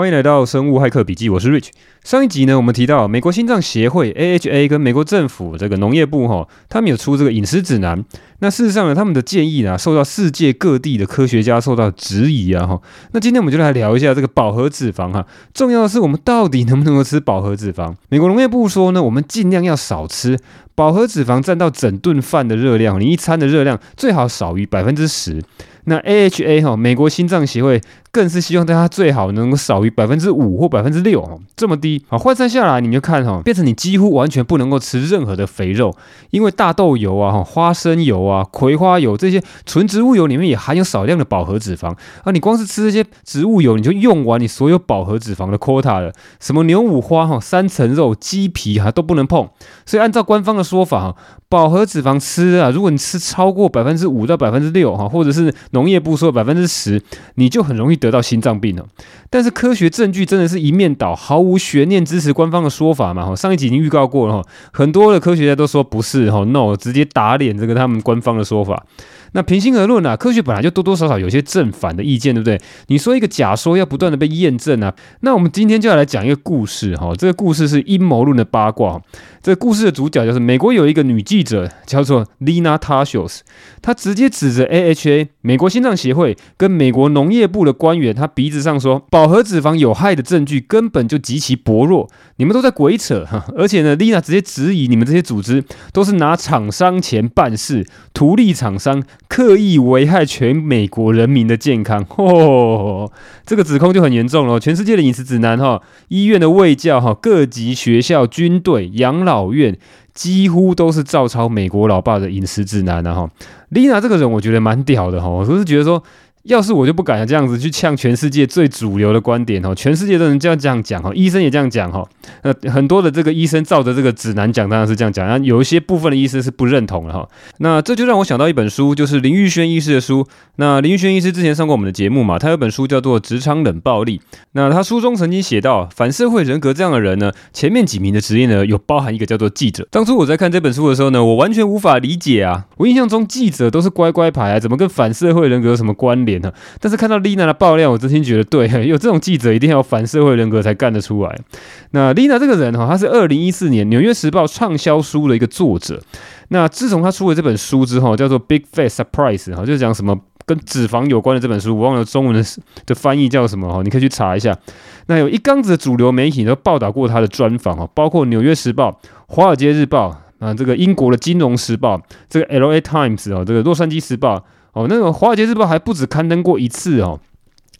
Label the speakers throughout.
Speaker 1: 欢迎来到生物骇客笔记，我是 Rich。上一集呢，我们提到美国心脏协会 AHA 跟美国政府这个农业部哈，他们有出这个饮食指南。那事实上呢，他们的建议呢，受到世界各地的科学家受到质疑啊哈。那今天我们就来聊一下这个饱和脂肪哈。重要的是，我们到底能不能够吃饱和脂肪？美国农业部说呢，我们尽量要少吃饱和脂肪，占到整顿饭的热量，你一餐的热量最好少于百分之十。那 AHA 哈，美国心脏协会更是希望大家最好能够少于百分之五或百分之六哦，这么低。啊，换算下来你就看哈，变成你几乎完全不能够吃任何的肥肉，因为大豆油啊、花生油啊、葵花油这些纯植物油里面也含有少量的饱和脂肪。啊，你光是吃这些植物油，你就用完你所有饱和脂肪的 quota 了，什么牛五花哈、三层肉、鸡皮哈都不能碰，所以按照官方的说法哈，饱和脂肪吃啊，如果你吃超过百分之五到百分之六哈，或者是农业部说百分之十，你就很容易得到心脏病了。但是科学证据真的是一面倒，毫无悬念支持官方的说法嘛？哈，上一集已经预告过了哈，很多的科学家都说不是哈，no，直接打脸这个他们官方的说法。那平心而论啊，科学本来就多多少少有些正反的意见，对不对？你说一个假说要不断的被验证啊，那我们今天就要来讲一个故事哈，这个故事是阴谋论的八卦。这个故事的主角就是美国有一个女记者，叫做 Lina Tasios，她直接指着 AHA 美国心脏协会跟美国农业部的官员，她鼻子上说饱和脂肪有害的证据根本就极其薄弱，你们都在鬼扯哈！而且呢，Lina 直接质疑你们这些组织都是拿厂商钱办事，图利厂商，刻意危害全美国人民的健康。哦，这个指控就很严重了。全世界的饮食指南哈，医院的卫教哈，各级学校、军队、养老。院几乎都是照抄美国老爸的饮食指南的哈。丽娜这个人我觉得蛮屌的哈，我是觉得说。要是我就不敢这样子去呛全世界最主流的观点哦，全世界都能这样这样讲哦，医生也这样讲哈，那很多的这个医生照着这个指南讲，当然是这样讲，那有一些部分的医生是不认同的哈。那这就让我想到一本书，就是林玉轩医师的书。那林玉轩医师之前上过我们的节目嘛，他有本书叫做《职场冷暴力》。那他书中曾经写到，反社会人格这样的人呢，前面几名的职业呢，有包含一个叫做记者。当初我在看这本书的时候呢，我完全无法理解啊，我印象中记者都是乖乖牌啊，怎么跟反社会人格有什么关联？但是看到丽娜的爆料，我真心觉得对，有这种记者一定要反社会人格才干得出来。那丽娜这个人哈，她是二零一四年《纽约时报》畅销书的一个作者。那自从她出了这本书之后，叫做《Big Face Surprise》哈，就是讲什么跟脂肪有关的这本书，我忘了中文的 的翻译叫什么哈，你可以去查一下。那有一缸子的主流媒体都报道过她的专访哈，包括《纽约时报》、《华尔街日报》啊，这个英国的《金融时报》、这个《L.A. Times》哦，这个《洛杉矶时报》。哦，那个《华尔街日报》还不止刊登过一次哦。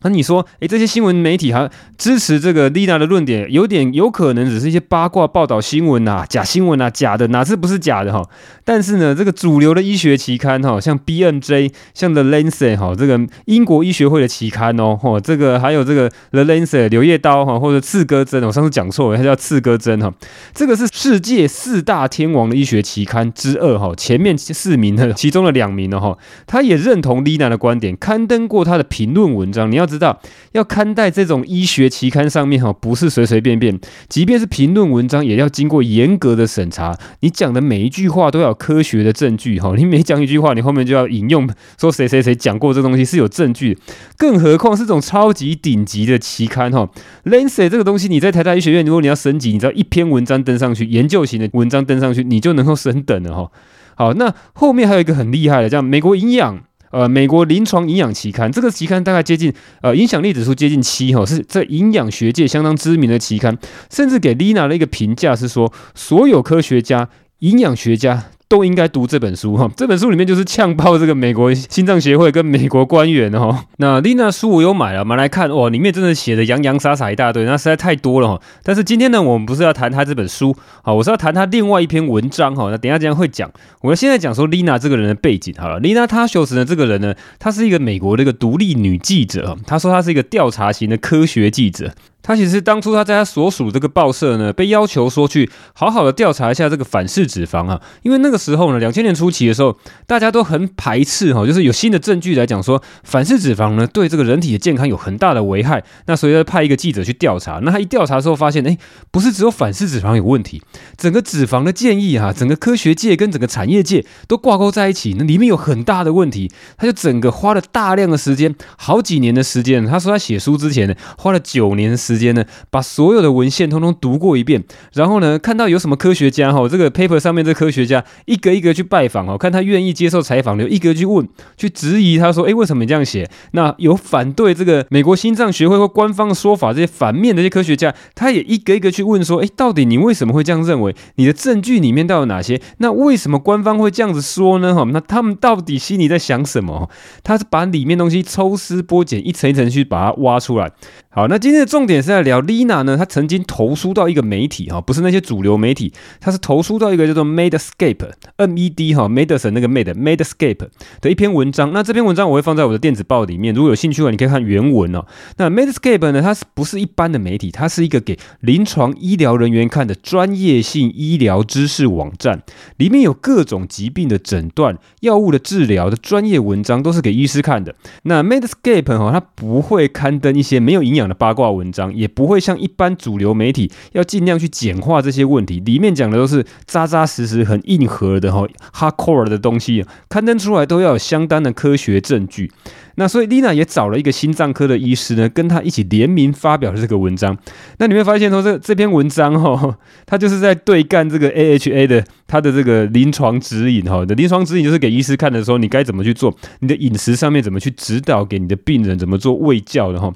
Speaker 1: 那你说，诶，这些新闻媒体还支持这个丽娜的论点，有点有可能只是一些八卦报道新闻啊，假新闻啊，假的，哪次不是假的哈？但是呢，这个主流的医学期刊哈，像 BMJ，像 The Lancet 哈，这个英国医学会的期刊哦，嚯，这个还有这个 The Lancet 柳叶刀哈，或者刺胳针，我上次讲错了，它叫刺胳针哈，这个是世界四大天王的医学期刊之二哈，前面四名的其中的两名的哈，他也认同丽娜的观点，刊登过他的评论文章，你要。知道要看待这种医学期刊上面哈，不是随随便便，即便是评论文章，也要经过严格的审查。你讲的每一句话都要有科学的证据哈，你每讲一句话，你后面就要引用说谁谁谁讲过这东西是有证据。更何况是这种超级顶级的期刊哈，Lancet 这个东西，你在台大医学院，如果你要升级，你知道一篇文章登上去，研究型的文章登上去，你就能够升等了哈。好，那后面还有一个很厉害的，叫美国营养。呃，美国临床营养期刊，这个期刊大概接近呃影响力指数接近七哈，是在营养学界相当知名的期刊，甚至给 Lina 的一个评价是说，所有科学家、营养学家。都应该读这本书哈，这本书里面就是呛爆这个美国心脏协会跟美国官员哈。那丽娜书我有买了，买来看哇，里面真的写的洋洋洒洒一大堆，那实在太多了哈。但是今天呢，我们不是要谈他这本书，好，我是要谈他另外一篇文章哈。那等一下这样会讲，我们现在讲说丽娜这个人的背景好了。丽娜塔修斯呢，这个人呢，她是一个美国的一个独立女记者，她说她是一个调查型的科学记者。他其实当初他在他所属这个报社呢，被要求说去好好的调查一下这个反式脂肪啊，因为那个时候呢，两千年初期的时候，大家都很排斥哈，就是有新的证据来讲说反式脂肪呢对这个人体的健康有很大的危害，那所以要派一个记者去调查。那他一调查之后发现，哎，不是只有反式脂肪有问题，整个脂肪的建议哈，整个科学界跟整个产业界都挂钩在一起，那里面有很大的问题。他就整个花了大量的时间，好几年的时间。他说他写书之前呢，花了九年时间呢，把所有的文献通通读过一遍，然后呢，看到有什么科学家哈，这个 paper 上面这科学家一个一个去拜访哦，看他愿意接受采访的，一个去问，去质疑他说，哎，为什么你这样写？那有反对这个美国心脏学会或官方的说法，这些反面的这些科学家，他也一个一个去问说，哎，到底你为什么会这样认为？你的证据里面到底有哪些？那为什么官方会这样子说呢？哈，那他们到底心里在想什么？他是把里面东西抽丝剥茧，一层一层去把它挖出来。好，那今天的重点是在聊 Lina 呢，她曾经投书到一个媒体哈，不是那些主流媒体，她是投书到一个叫做 Medscape，M-E-D 哈，Medicine 那个 Med，Medscape 的一篇文章。那这篇文章我会放在我的电子报里面，如果有兴趣的话，你可以看原文哦。那 Medscape 呢，它是不是一般的媒体？它是一个给临床医疗人员看的专业性医疗知识网站，里面有各种疾病的诊断、药物的治疗的专业文章，都是给医师看的。那 Medscape 哈，它不会刊登一些没有营养的八卦文章也不会像一般主流媒体要尽量去简化这些问题，里面讲的都是扎扎实实、很硬核的哈，hardcore 的东西，刊登出来都要有相当的科学证据。那所以 Lina 也找了一个心脏科的医师呢，跟他一起联名发表了这个文章。那你会发现说，这这篇文章哈，他就是在对干这个 AHA 的他的这个临床指引哈的临床指引，就是给医师看的时候，你该怎么去做，你的饮食上面怎么去指导给你的病人怎么做卫教的哈。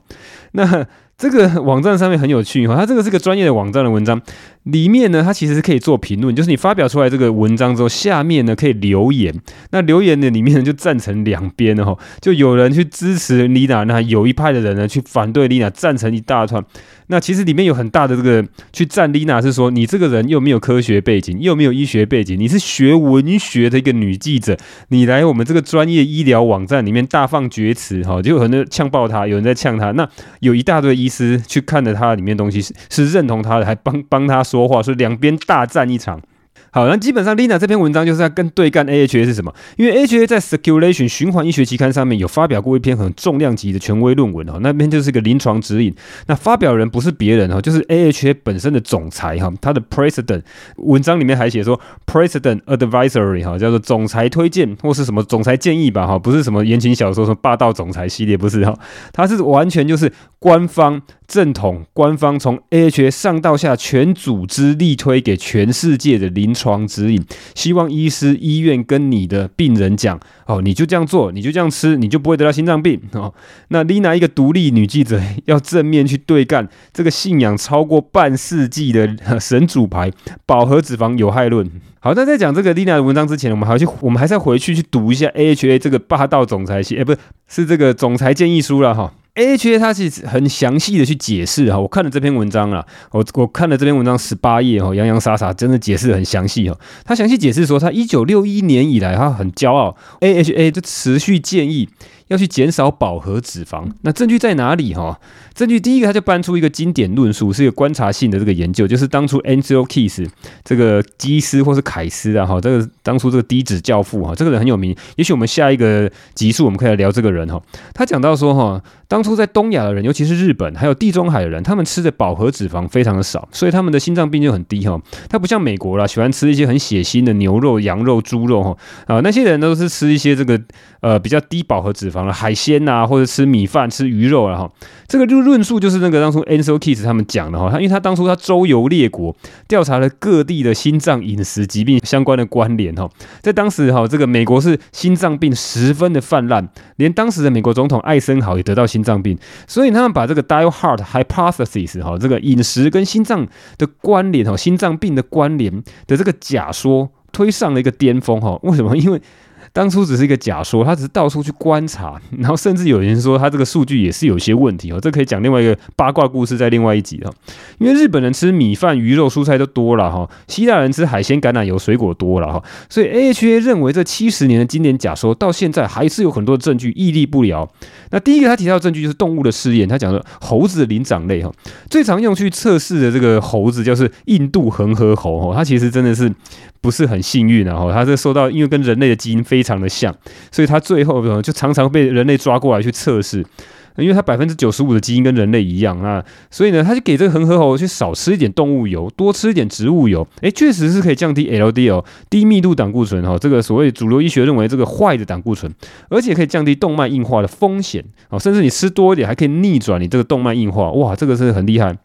Speaker 1: 那这个网站上面很有趣哈，它这个是个专业的网站的文章。里面呢，它其实是可以做评论，就是你发表出来这个文章之后，下面呢可以留言。那留言的里面呢就站成两边了哈，就有人去支持 Lina，那有一派的人呢去反对 Lina，站成一大串。那其实里面有很大的这个去站 Lina，是说你这个人又没有科学背景，又没有医学背景，你是学文学的一个女记者，你来我们这个专业医疗网站里面大放厥词哈，就很多呛爆他，有人在呛他。那有一大堆医师去看了他里面东西是是认同他的，还帮帮他。说话所以两边大战一场。好，那基本上 Lina 这篇文章就是在跟对干 AHA 是什么？因为 AHA 在 Circulation 循环医学期刊上面有发表过一篇很重量级的权威论文哈，那边就是一个临床指引。那发表人不是别人哈，就是 AHA 本身的总裁哈，他的 President 文章里面还写说 President Advisory 哈，叫做总裁推荐或是什么总裁建议吧哈，不是什么言情小说什么霸道总裁系列不是哈，他是完全就是官方正统，官方从 AHA 上到下全组织力推给全世界的临床。指引，希望医师、医院跟你的病人讲哦，你就这样做，你就这样吃，你就不会得到心脏病哦。那 Lina 一个独立女记者要正面去对干这个信仰超过半世纪的神主牌——饱和脂肪有害论。好，那在讲这个 Lina 的文章之前，我们还要去，我们还是要回去去读一下 AHA 这个霸道总裁系，哎，不是，是这个总裁建议书了哈。AHA 它是很详细的去解释哈，我看了这篇文章了，我我看了这篇文章十八页哈，洋洋洒洒，真的解释很详细哈。他详细解释说，他一九六一年以来，他很骄傲，AHA 就持续建议。要去减少饱和脂肪，那证据在哪里哈？证据第一个，他就搬出一个经典论述，是一个观察性的这个研究，就是当初 Ancel Keys 这个基斯或是凯斯啊哈，这个当初这个低脂教父哈，这个人很有名。也许我们下一个集数我们可以来聊这个人哈。他讲到说哈，当初在东亚的人，尤其是日本还有地中海的人，他们吃的饱和脂肪非常的少，所以他们的心脏病就很低哈。他不像美国啦，喜欢吃一些很血腥的牛肉、羊肉、猪肉哈啊，那些人都是吃一些这个呃比较低饱和脂肪。海鲜呐、啊，或者吃米饭、吃鱼肉啊，哈，这个就论述就是那个当初 Ancel Keys 他们讲的哈，他因为他当初他周游列国，调查了各地的心脏饮食疾病相关的关联哈，在当时哈，这个美国是心脏病十分的泛滥，连当时的美国总统艾森豪也得到心脏病，所以他们把这个 Die Heart Hypothesis 哈，这个饮食跟心脏的关联哈，心脏病的关联的这个假说推上了一个巅峰哈，为什么？因为当初只是一个假说，他只是到处去观察，然后甚至有人说他这个数据也是有些问题哦，这可以讲另外一个八卦故事，在另外一集哈。因为日本人吃米饭、鱼肉、蔬菜都多了哈，希腊人吃海鲜、橄榄油、水果多了哈，所以 AHA 认为这七十年的经典假说到现在还是有很多证据屹立不了。那第一个他提到的证据就是动物的试验，他讲的猴子的灵长类哈，最常用去测试的这个猴子就是印度恒河猴哈，它其实真的是。不是很幸运啊，哈，他是受到因为跟人类的基因非常的像，所以他最后就常常被人类抓过来去测试。因为它百分之九十五的基因跟人类一样啊，所以呢，他就给这个恒河猴去少吃一点动物油，多吃一点植物油，诶，确实是可以降低 LDL 低密度胆固醇哈，这个所谓主流医学认为这个坏的胆固醇，而且可以降低动脉硬化的风险哦，甚至你吃多一点还可以逆转你这个动脉硬化，哇，这个是很厉害。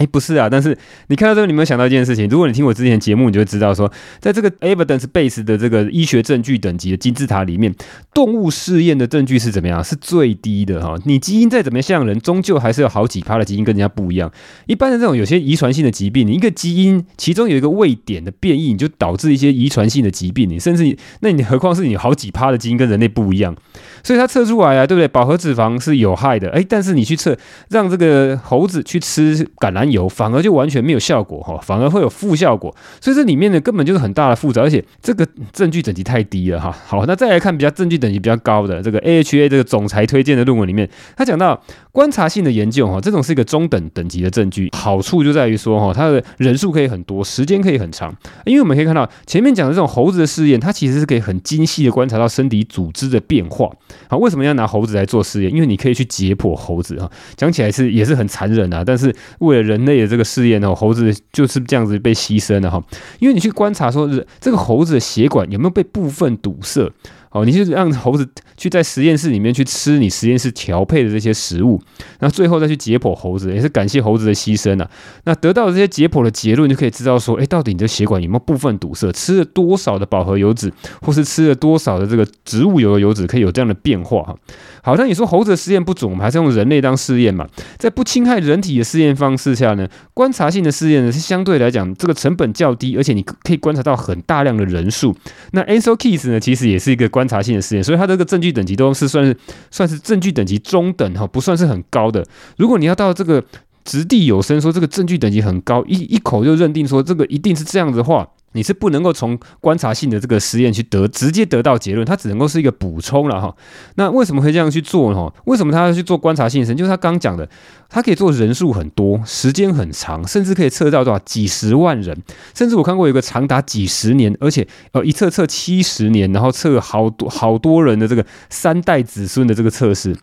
Speaker 1: 哎，不是啊，但是你看到这个，你有没有想到一件事情？如果你听我之前节目，你就会知道说，在这个 evidence base 的这个医学证据等级的金字塔里面，动物试验的证据是怎么样？是最低的哈。你基因再怎么像人，终究还是有好几趴的基因跟人家不一样。一般的这种有些遗传性的疾病，你一个基因其中有一个位点的变异，你就导致一些遗传性的疾病。你甚至那你何况是你好几趴的基因跟人类不一样？所以它测出来啊，对不对？饱和脂肪是有害的，哎，但是你去测，让这个猴子去吃橄榄油，反而就完全没有效果哈，反而会有负效果。所以这里面呢，根本就是很大的复杂，而且这个证据等级太低了哈。好，那再来看比较证据等级比较高的这个 AHA 这个总裁推荐的论文里面，他讲到观察性的研究哈，这种是一个中等等级的证据，好处就在于说哈，它的人数可以很多，时间可以很长，因为我们可以看到前面讲的这种猴子的试验，它其实是可以很精细的观察到身体组织的变化。好，为什么要拿猴子来做试验？因为你可以去解剖猴子啊，讲起来是也是很残忍啊，但是为了人人类的这个试验呢，猴子就是这样子被牺牲了哈。因为你去观察说，这个猴子的血管有没有被部分堵塞。哦，你就让猴子去在实验室里面去吃你实验室调配的这些食物，那最后再去解剖猴子，也是感谢猴子的牺牲啊。那得到这些解剖的结论，就可以知道说，哎，到底你的血管有没有部分堵塞，吃了多少的饱和油脂，或是吃了多少的这个植物油的油脂，可以有这样的变化哈。好，那你说猴子的实验不准，我们还是用人类当试验嘛？在不侵害人体的试验方式下呢，观察性的试验呢是相对来讲这个成本较低，而且你可以观察到很大量的人数。那 Ancel Keys 呢，其实也是一个观察性的试验，所以它这个证据等级都是算是算是证据等级中等哈，不算是很高的。如果你要到这个掷地有声说这个证据等级很高，一一口就认定说这个一定是这样子的话。你是不能够从观察性的这个实验去得直接得到结论，它只能够是一个补充了哈。那为什么会这样去做呢？为什么他要去做观察性实验？就是他刚讲的，他可以做人数很多，时间很长，甚至可以测到多少几十万人，甚至我看过有个长达几十年，而且呃一测测七十年，然后测好多好多人的这个三代子孙的这个测试。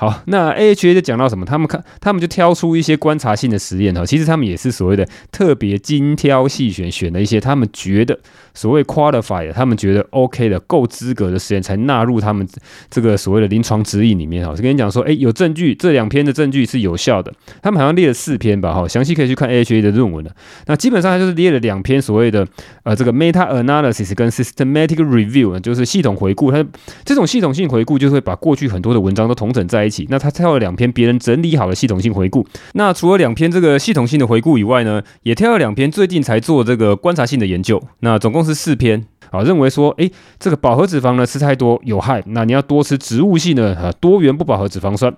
Speaker 1: 好，那 AHA 就讲到什么？他们看，他们就挑出一些观察性的实验哈。其实他们也是所谓的特别精挑细选，选了一些他们觉得所谓 qualified，他们觉得 OK 的、够资格的实验，才纳入他们这个所谓的临床指引里面哈。就跟你讲说，哎，有证据，这两篇的证据是有效的。他们好像列了四篇吧？哈，详细可以去看 AHA 的论文的。那基本上他就是列了两篇所谓的呃这个 meta analysis 跟 systematic review，就是系统回顾。它这种系统性回顾就是会把过去很多的文章都统整在一起。那他挑了两篇别人整理好的系统性回顾。那除了两篇这个系统性的回顾以外呢，也挑了两篇最近才做这个观察性的研究。那总共是四篇啊，认为说，诶，这个饱和脂肪呢吃太多有害，那你要多吃植物性的啊多元不饱和脂肪酸。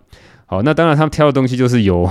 Speaker 1: 好，那当然他们挑的东西就是有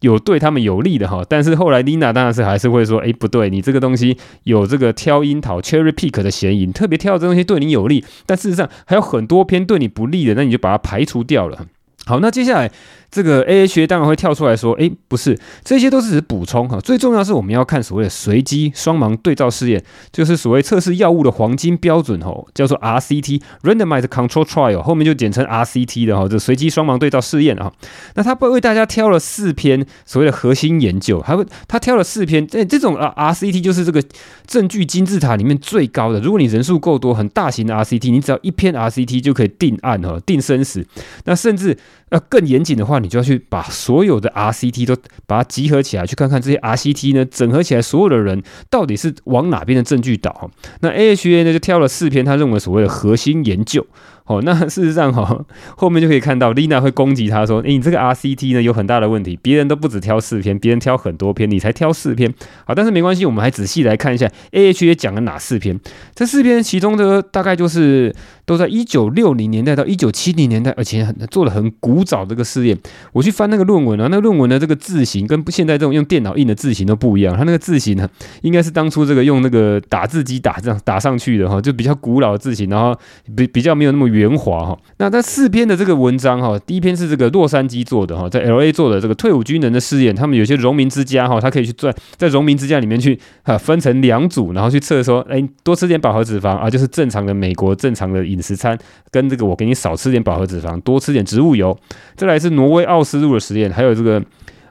Speaker 1: 有对他们有利的哈。但是后来 Lina 当然是还是会说，诶，不对，你这个东西有这个挑樱桃 Cherry Pick 的嫌疑，特别挑的这东西对你有利，但事实上还有很多篇对你不利的，那你就把它排除掉了。好，那接下来。这个 AHA 当然会跳出来说，诶，不是，这些都是只补充哈，最重要是我们要看所谓的随机双盲对照试验，就是所谓测试药物的黄金标准哦，叫做 RCT（Randomized Control Trial），后面就简称 RCT 的哈，这随机双盲对照试验啊。那他为大家挑了四篇所谓的核心研究，还会他挑了四篇，这这种啊 RCT 就是这个证据金字塔里面最高的。如果你人数够多，很大型的 RCT，你只要一篇 RCT 就可以定案哈，定生死。那甚至要更严谨的话，你就要去把所有的 RCT 都把它集合起来，去看看这些 RCT 呢，整合起来，所有的人到底是往哪边的证据导？那 AHA 呢就挑了四篇，他认为所谓的核心研究。哦，那事实上哈，后面就可以看到 Lina 会攻击他说：“诶，你这个 RCT 呢有很大的问题，别人都不止挑四篇，别人挑很多篇，你才挑四篇。好，但是没关系，我们还仔细来看一下 AHA 讲了哪四篇。这四篇其中的大概就是都在一九六零年代到一九七零年代，而且很做了很古早这个试验。我去翻那个论文啊，那个论文的这个字型跟现在这种用电脑印的字型都不一样。它那个字型呢，应该是当初这个用那个打字机打这样打上去的哈，就比较古老的字型，然后比比较没有那么圆。滑哈，那这四篇的这个文章哈，第一篇是这个洛杉矶做的哈，在 LA 做的这个退伍军人的试验，他们有些荣民之家哈，他可以去在在荣民之家里面去哈分成两组，然后去测说，哎，多吃点饱和脂肪啊，就是正常的美国正常的饮饮食餐，跟这个我给你少吃点饱和脂肪，多吃点植物油。再来是挪威奥斯陆的实验，还有这个。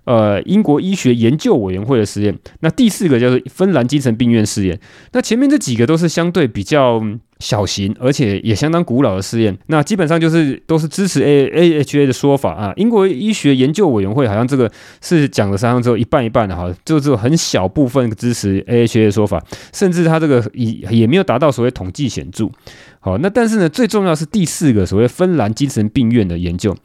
Speaker 1: 呃，英国医学研究委员会的实验，那第四个叫做芬兰精神病院试验。那前面这几个都是相对比较小型，而且也相当古老的试验。那基本上就是都是支持 A AHA 的说法啊。英国医学研究委员会好像这个是讲了三项之后一半一半的哈，就只有很小部分支持 AHA 的说法，甚至它这个也也没有达到所谓统计显著。好，那但是呢，最重要是第四个所谓芬兰精神病院的研究。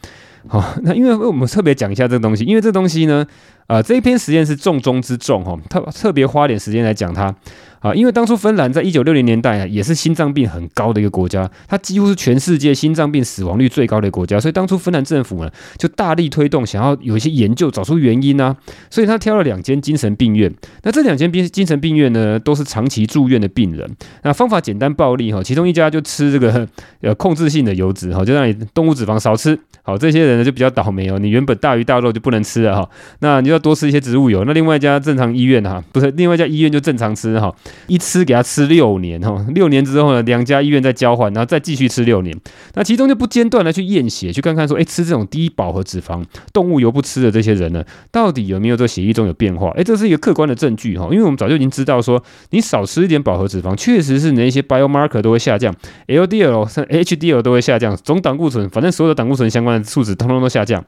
Speaker 1: 好，那因为我们特别讲一下这个东西，因为这东西呢，呃，这一篇实验是重中之重哈，特特别花点时间来讲它。啊，因为当初芬兰在一九六零年代啊，也是心脏病很高的一个国家，它几乎是全世界心脏病死亡率最高的国家，所以当初芬兰政府呢，就大力推动，想要有一些研究找出原因啊，所以他挑了两间精神病院。那这两间病精神病院呢，都是长期住院的病人。那方法简单暴力哈，其中一家就吃这个呃控制性的油脂哈，就让你动物脂肪少吃。好，这些人呢就比较倒霉哦，你原本大鱼大肉就不能吃了哈，那你就要多吃一些植物油。那另外一家正常医院哈，不是另外一家医院就正常吃哈。一吃给他吃六年哈，六年之后呢，两家医院再交换，然后再继续吃六年。那其中就不间断的去验血，去看看说，哎，吃这种低饱和脂肪、动物油不吃的这些人呢，到底有没有在血液中有变化？哎，这是一个客观的证据哈，因为我们早就已经知道说，你少吃一点饱和脂肪，确实是你那些 biomarker 都会下降，LDL、HDL 都会下降，总胆固醇，反正所有的胆固醇相关的数值通通都下降。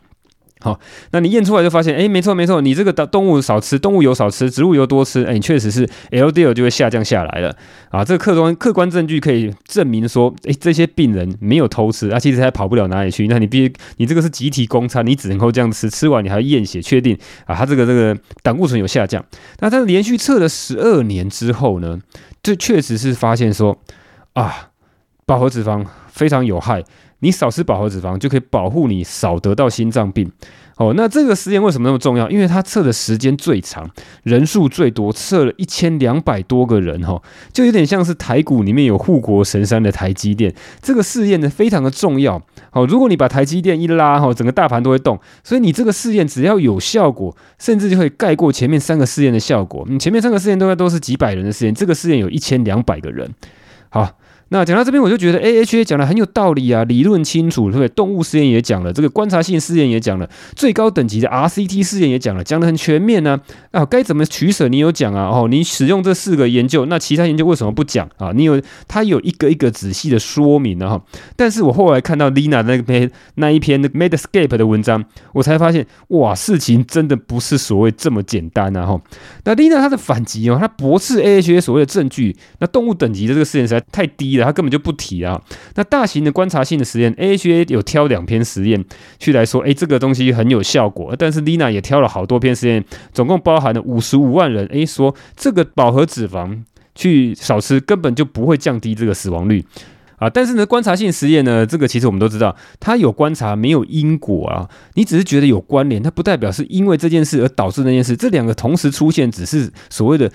Speaker 1: 好，那你验出来就发现，哎，没错没错，你这个动动物少吃，动物油少吃，植物油多吃，哎，你确实是 LDL 就会下降下来了啊。这个客观客观证据可以证明说，哎，这些病人没有偷吃，啊，其实还跑不了哪里去。那你必须，你这个是集体公餐，你只能够这样吃，吃完你还要验血确定啊，他这个这个胆固醇有下降。那他连续测了十二年之后呢，这确实是发现说，啊，饱和脂肪非常有害。你少吃饱和脂肪就可以保护你少得到心脏病。哦，那这个实验为什么那么重要？因为它测的时间最长，人数最多，测了一千两百多个人，哈，就有点像是台股里面有护国神山的台积电。这个试验呢非常的重要。好，如果你把台积电一拉，哈，整个大盘都会动。所以你这个试验只要有效果，甚至就会盖过前面三个试验的效果。你前面三个试验都都是几百人的试验，这个试验有一千两百个人。好。那讲到这边，我就觉得 AHA 讲的很有道理啊，理论清楚，对不对？动物实验也讲了，这个观察性试验也讲了，最高等级的 RCT 试验也讲了，讲的很全面呢。啊，该怎么取舍你有讲啊？哦，你使用这四个研究，那其他研究为什么不讲啊？你有，他有一个一个仔细的说明的哈。但是我后来看到 Lina 那篇那一篇 Medscape 的文章，我才发现哇，事情真的不是所谓这么简单啊哈。那 Lina 她的反击哦，她驳斥 AHA 所谓的证据，那动物等级的这个试验实在太低。他根本就不提啊。那大型的观察性的实验，AHA 有挑两篇实验去来说，哎，这个东西很有效果。但是 Lina 也挑了好多篇实验，总共包含了五十五万人，哎，说这个饱和脂肪去少吃根本就不会降低这个死亡率啊。但是呢，观察性实验呢，这个其实我们都知道，它有观察没有因果啊。你只是觉得有关联，它不代表是因为这件事而导致那件事。这两个同时出现，只是所谓的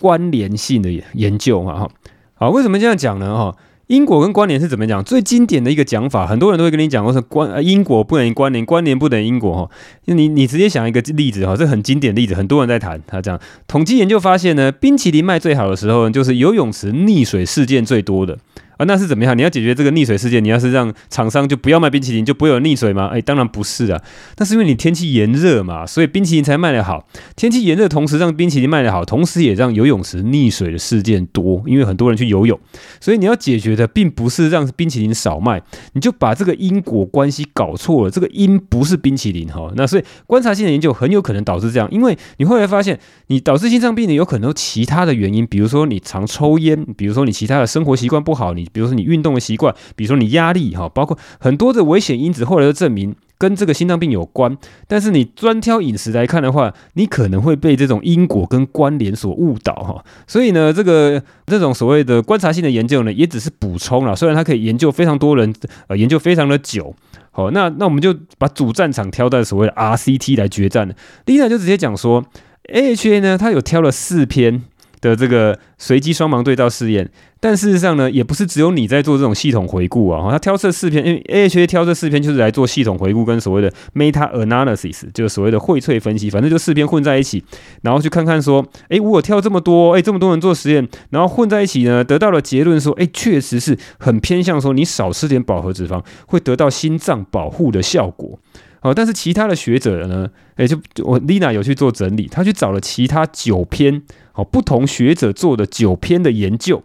Speaker 1: 关联性的研究嘛，哈。好，为什么这样讲呢？哈，因果跟关联是怎么讲？最经典的一个讲法，很多人都会跟你讲，我说关因果不等关联，关联不等因果。哈，你你直接想一个例子哈，这很经典例子，很多人在谈。他讲，统计研究发现呢，冰淇淋卖最好的时候呢，就是游泳池溺水事件最多的。啊，那是怎么样？你要解决这个溺水事件，你要是让厂商就不要卖冰淇淋，就不会有溺水吗？哎，当然不是啊，那是因为你天气炎热嘛，所以冰淇淋才卖得好。天气炎热，同时让冰淇淋卖得好，同时也让游泳池溺水的事件多，因为很多人去游泳。所以你要解决的并不是让冰淇淋少卖，你就把这个因果关系搞错了。这个因不是冰淇淋哈，那所以观察性的研究很有可能导致这样，因为你后来发现，你导致心脏病的有可能其他的原因，比如说你常抽烟，比如说你其他的生活习惯不好，你。比如说你运动的习惯，比如说你压力哈，包括很多的危险因子，后来都证明跟这个心脏病有关。但是你专挑饮食来看的话，你可能会被这种因果跟关联所误导哈。所以呢，这个这种所谓的观察性的研究呢，也只是补充了。虽然它可以研究非常多人，呃，研究非常的久。好，那那我们就把主战场挑在所谓的 RCT 来决战。Lina 就直接讲说，AHA 呢，它有挑了四篇。的这个随机双盲对照试验。但事实上呢，也不是只有你在做这种系统回顾啊。他挑这四篇，因为 AHA 挑这四篇就是来做系统回顾跟所谓的 meta analysis，就是所谓的荟萃分析。反正就四篇混在一起，然后去看看说，哎，我挑这么多，哎，这么多人做实验，然后混在一起呢，得到了结论说，哎，确实是很偏向说你少吃点饱和脂肪会得到心脏保护的效果。哦，但是其他的学者呢，哎，就我 Lina 有去做整理，她去找了其他九篇，哦，不同学者做的九篇的研究。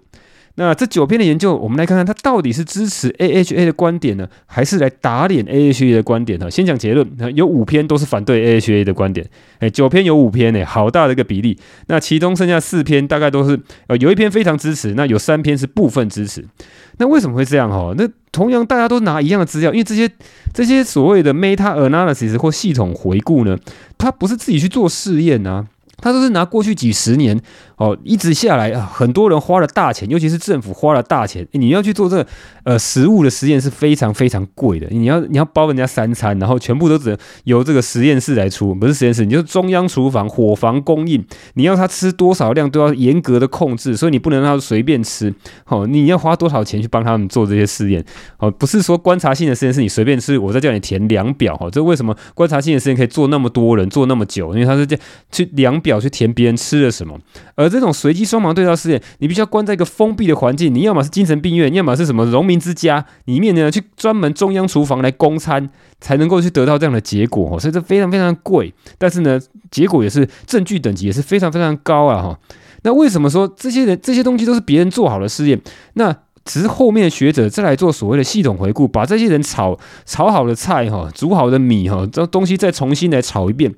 Speaker 1: 那这九篇的研究，我们来看看它到底是支持 AHA 的观点呢，还是来打脸 AHA 的观点呢？先讲结论，有五篇都是反对 AHA 的观点，哎，九篇有五篇呢，好大的一个比例。那其中剩下四篇大概都是，呃，有一篇非常支持，那有三篇是部分支持。那为什么会这样哈？那同样大家都拿一样的资料，因为这些这些所谓的 meta analysis 或系统回顾呢，它不是自己去做试验啊。他都是拿过去几十年哦，一直下来啊，很多人花了大钱，尤其是政府花了大钱，你要去做这个呃实物的实验是非常非常贵的。你要你要包人家三餐，然后全部都只能由这个实验室来出，不是实验室，你就是中央厨房伙房供应，你要他吃多少量都要严格的控制，所以你不能让他随便吃。哦，你要花多少钱去帮他们做这些试验？哦，不是说观察性的实验室你随便吃，我再叫你填量表。哦，这为什么观察性的实验可以做那么多人做那么久？因为他是这样去量表。去填别人吃了什么，而这种随机双盲对照试验，你必须要关在一个封闭的环境，你要么是精神病院，要么是什么农民之家里面呢，去专门中央厨房来供餐，才能够去得到这样的结果哦，所以这非常非常贵，但是呢，结果也是证据等级也是非常非常高啊哈。那为什么说这些人这些东西都是别人做好的试验？那只是后面学者再来做所谓的系统回顾，把这些人炒炒好的菜哈，煮好的米哈，这东西再重新来炒一遍。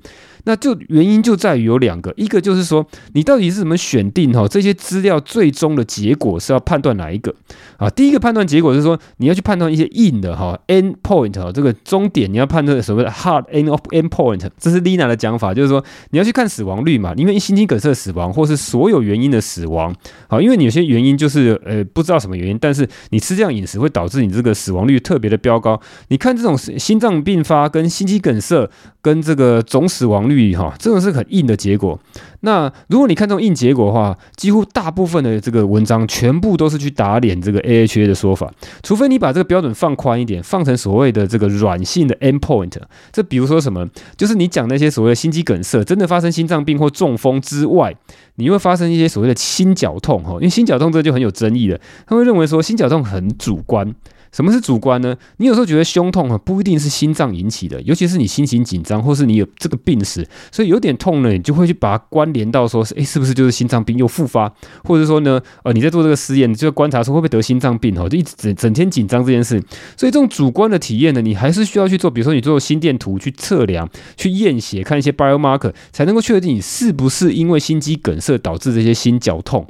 Speaker 1: 那就原因就在于有两个，一个就是说你到底是怎么选定哈这些资料最终的结果是要判断哪一个啊？第一个判断结果是说你要去判断一些硬的哈 end point 哈这个终点你要判断所谓的 hard end of end point，这是 Lina 的讲法，就是说你要去看死亡率嘛，因为心肌梗塞死亡或是所有原因的死亡啊，因为你有些原因就是呃不知道什么原因，但是你吃这样饮食会导致你这个死亡率特别的飙高。你看这种心脏病发跟心肌梗塞跟这个总死亡率。哈，这种是很硬的结果。那如果你看这种硬结果的话，几乎大部分的这个文章全部都是去打脸这个 AHA 的说法，除非你把这个标准放宽一点，放成所谓的这个软性的 endpoint。这比如说什么，就是你讲那些所谓的心肌梗塞，真的发生心脏病或中风之外，你会发生一些所谓的心绞痛哈，因为心绞痛这就很有争议了。他会认为说心绞痛很主观。什么是主观呢？你有时候觉得胸痛啊，不一定是心脏引起的，尤其是你心情紧张，或是你有这个病史，所以有点痛呢，你就会去把它关联到说是，诶，是不是就是心脏病又复发？或者说呢，呃，你在做这个实验，你就观察说会不会得心脏病？哈，就一直整整天紧张这件事。所以这种主观的体验呢，你还是需要去做，比如说你做心电图去测量、去验血，看一些 biomarker，才能够确定你是不是因为心肌梗塞导致这些心绞痛。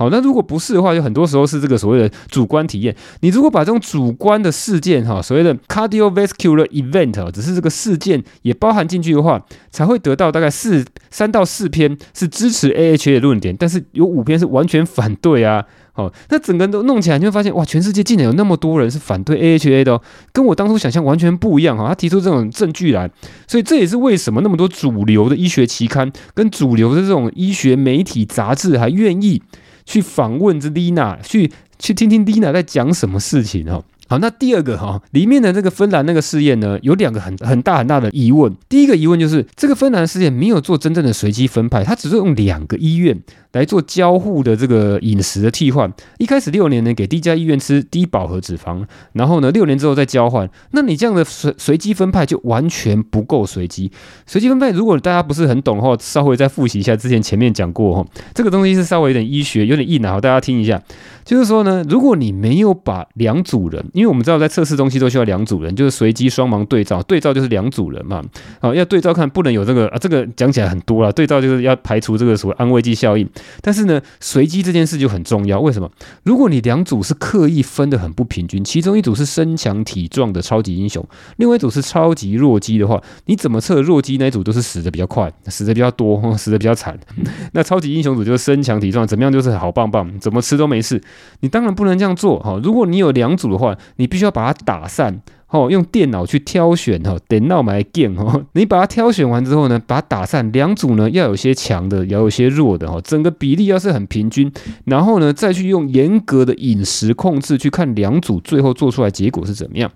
Speaker 1: 好，那如果不是的话，有很多时候是这个所谓的主观体验。你如果把这种主观的事件，哈，所谓的 cardiovascular event，只是这个事件也包含进去的话，才会得到大概四三到四篇是支持 AHA 的论点，但是有五篇是完全反对啊。好，那整个都弄起来，你会发现哇，全世界竟然有那么多人是反对 AHA 的哦，跟我当初想象完全不一样哈。他提出这种证据来，所以这也是为什么那么多主流的医学期刊跟主流的这种医学媒体杂志还愿意。去访问这丽娜，去去听听丽娜在讲什么事情哈。好，那第二个哈，里面的这个芬兰那个试验呢，有两个很很大很大的疑问。第一个疑问就是，这个芬兰试验没有做真正的随机分派，它只是用两个医院。来做交互的这个饮食的替换，一开始六年呢，给第一家医院吃低饱和脂肪，然后呢，六年之后再交换。那你这样的随随机分派就完全不够随机。随机分派，如果大家不是很懂的话，稍微再复习一下之前前面讲过哈，这个东西是稍微有点医学，有点硬啊，大家听一下。就是说呢，如果你没有把两组人，因为我们知道在测试东西都需要两组人，就是随机双盲对照，对照就是两组人嘛。好，要对照看，不能有这个啊，这个讲起来很多了。对照就是要排除这个所谓安慰剂效应。但是呢，随机这件事就很重要。为什么？如果你两组是刻意分得很不平均，其中一组是身强体壮的超级英雄，另外一组是超级弱鸡的话，你怎么测弱鸡那一组都是死得比较快，死得比较多，死得比较惨。那超级英雄组就是身强体壮，怎么样就是好棒棒，怎么吃都没事。你当然不能这样做哈。如果你有两组的话，你必须要把它打散。哦，用电脑去挑选哦，电脑买 game 哦，你把它挑选完之后呢，把它打散，两组呢要有些强的，要有些弱的哦，整个比例要是很平均，然后呢再去用严格的饮食控制去看两组最后做出来结果是怎么样。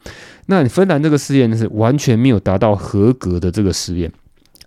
Speaker 1: 那芬兰这个试验呢是完全没有达到合格的这个试验，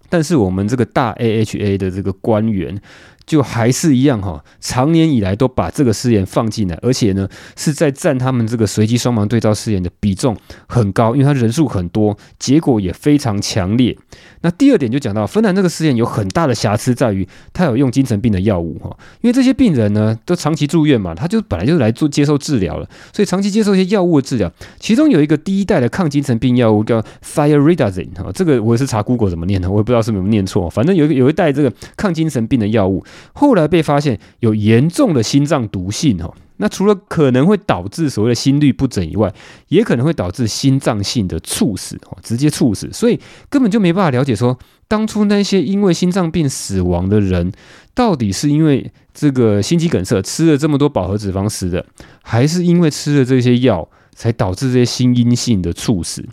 Speaker 1: 但是我们这个大 AHA 的这个官员。就还是一样哈，长年以来都把这个试验放进来，而且呢是在占他们这个随机双盲对照试验的比重很高，因为它人数很多，结果也非常强烈。那第二点就讲到芬兰这个试验有很大的瑕疵在于，它有用精神病的药物哈，因为这些病人呢都长期住院嘛，他就本来就是来做接受治疗了，所以长期接受一些药物的治疗，其中有一个第一代的抗精神病药物叫 f i r e r i d a z i n e 哈，这个我也是查 Google 怎么念的，我也不知道是不是念错，反正有有一代这个抗精神病的药物。后来被发现有严重的心脏毒性哦，那除了可能会导致所谓的心律不整以外，也可能会导致心脏性的猝死哦，直接猝死，所以根本就没办法了解说，当初那些因为心脏病死亡的人，到底是因为这个心肌梗塞吃了这么多饱和脂肪死的，还是因为吃了这些药才导致这些心因性的猝死？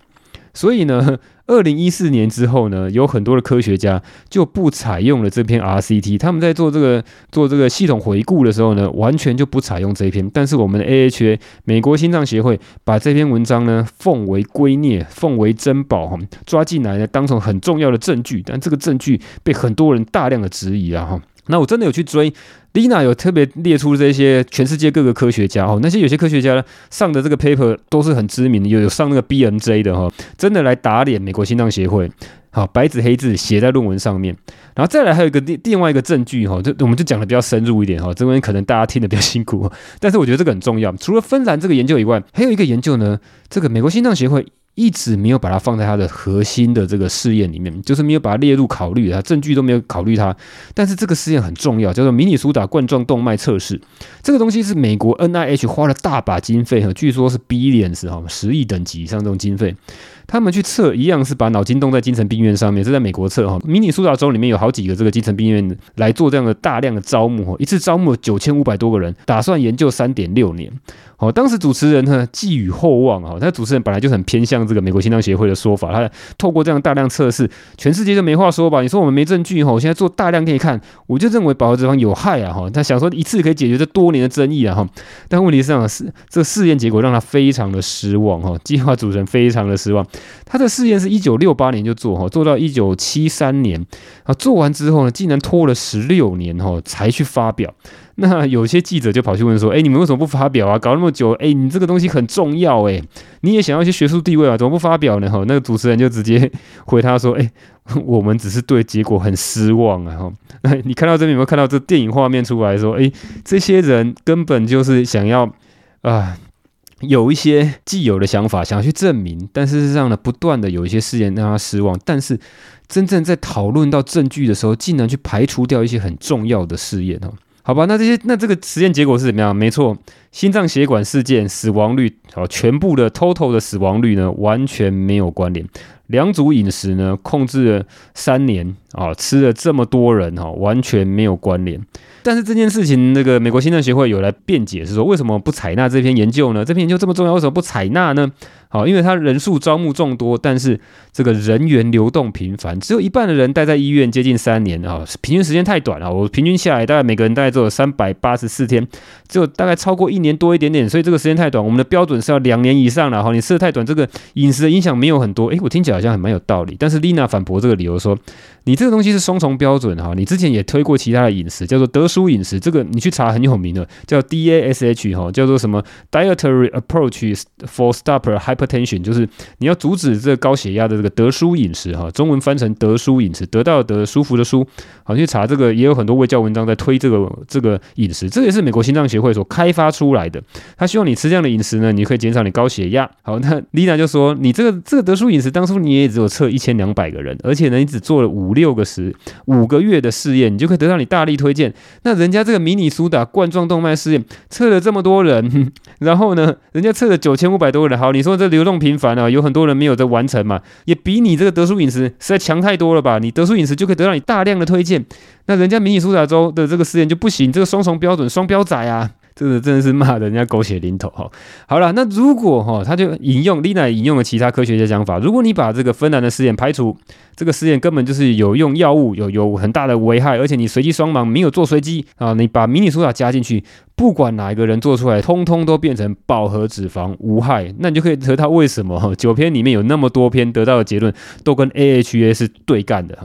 Speaker 1: 所以呢，二零一四年之后呢，有很多的科学家就不采用了这篇 RCT。他们在做这个做这个系统回顾的时候呢，完全就不采用这一篇。但是我们的 AHA 美国心脏协会把这篇文章呢奉为圭臬，奉为珍宝哈，抓进来呢当成很重要的证据。但这个证据被很多人大量的质疑啊哈。那我真的有去追。Lina 有特别列出这些全世界各个科学家哦，那些有些科学家呢上的这个 paper 都是很知名的，有有上那个 BMJ 的哈，真的来打脸美国心脏协会，好，白纸黑字写在论文上面，然后再来还有一个另另外一个证据哈，这我们就讲的比较深入一点哈，这边可能大家听的比较辛苦，但是我觉得这个很重要。除了芬兰这个研究以外，还有一个研究呢，这个美国心脏协会。一直没有把它放在它的核心的这个试验里面，就是没有把它列入考虑，啊证据都没有考虑它。但是这个试验很重要，叫做迷你苏打冠状动脉测试。这个东西是美国 NIH 花了大把经费，据说是 billions 哈，十亿等级以上这种经费。他们去测一样是把脑筋动在精神病院上面，是在美国测哈。明尼苏达州里面有好几个这个精神病院来做这样的大量的招募，一次招募九千五百多个人，打算研究三点六年。哦，当时主持人呢寄予厚望哈，他主持人本来就很偏向这个美国心脏协会的说法，他透过这样大量测试，全世界就没话说吧？你说我们没证据哈，我现在做大量给你看，我就认为饱和脂肪有害啊哈。他想说一次可以解决这多年的争议啊哈，但问题是啊，是这个试验结果让他非常的失望哈，计划主持人非常的失望。他的试验是一九六八年就做哈，做到一九七三年啊，做完之后呢，竟然拖了十六年哈才去发表。那有些记者就跑去问说：“哎，你们为什么不发表啊？搞那么久，哎，你这个东西很重要，哎，你也想要一些学术地位啊，怎么不发表呢？”哈，那个主持人就直接回他说：“哎，我们只是对结果很失望啊。”哈，你看到这边有没有看到这电影画面出来说：“哎，这些人根本就是想要啊，有一些既有的想法想要去证明，但事实上呢，不断的有一些试验让他失望，但是真正在讨论到证据的时候，竟然去排除掉一些很重要的试验，哈。”好吧，那这些那这个实验结果是怎么样？没错，心脏血管事件死亡率，好，全部的 total 的死亡率呢，完全没有关联。两组饮食呢，控制了三年，啊，吃了这么多人，哈，完全没有关联。但是这件事情，那个美国心脏协会有来辩解，是说为什么不采纳这篇研究呢？这篇研究这么重要，为什么不采纳呢？好，因为他人数招募众多，但是这个人员流动频繁，只有一半的人待在医院接近三年啊，平均时间太短了。我平均下来大概每个人大概只有三百八十四天，只有大概超过一年多一点点，所以这个时间太短。我们的标准是要两年以上了。哈，你吃的太短，这个饮食的影响没有很多。诶，我听起来好像还蛮有道理。但是丽娜反驳这个理由说，你这个东西是双重标准哈，你之前也推过其他的饮食，叫做德叔饮食，这个你去查很有名的，叫 DASH 哈，叫做什么 Dietary Approach for Stopper Hypertension，就是你要阻止这个高血压的这个德叔饮食哈，中文翻成德叔饮食，得到的舒服的舒，好，去查这个也有很多卫教文章在推这个这个饮食，这也是美国心脏协会所开发出来的，他希望你吃这样的饮食呢，你可以减少你高血压。好，那丽娜就说，你这个这个德叔饮食当初你也只有测一千两百个人，而且呢，你只做了五。六个十五个月的试验，你就可以得到你大力推荐。那人家这个迷你苏打冠状动脉试验测了这么多人，然后呢，人家测了九千五百多个人。好，你说这流动频繁啊，有很多人没有在完成嘛，也比你这个德叔饮食实在强太多了吧？你德叔饮食就可以得到你大量的推荐，那人家迷你苏打粥的这个试验就不行，这个双重标准双标仔啊！这个真的是骂人家狗血淋头哈。好了，那如果哈，他就引用 Lina 引用了其他科学家讲法，如果你把这个芬兰的实验排除，这个实验根本就是有用药物，有有很大的危害，而且你随机双盲没有做随机啊，你把迷你苏打加进去，不管哪一个人做出来，通通都变成饱和脂肪无害，那你就可以得到为什么哈九篇里面有那么多篇得到的结论都跟 AHA 是对干的。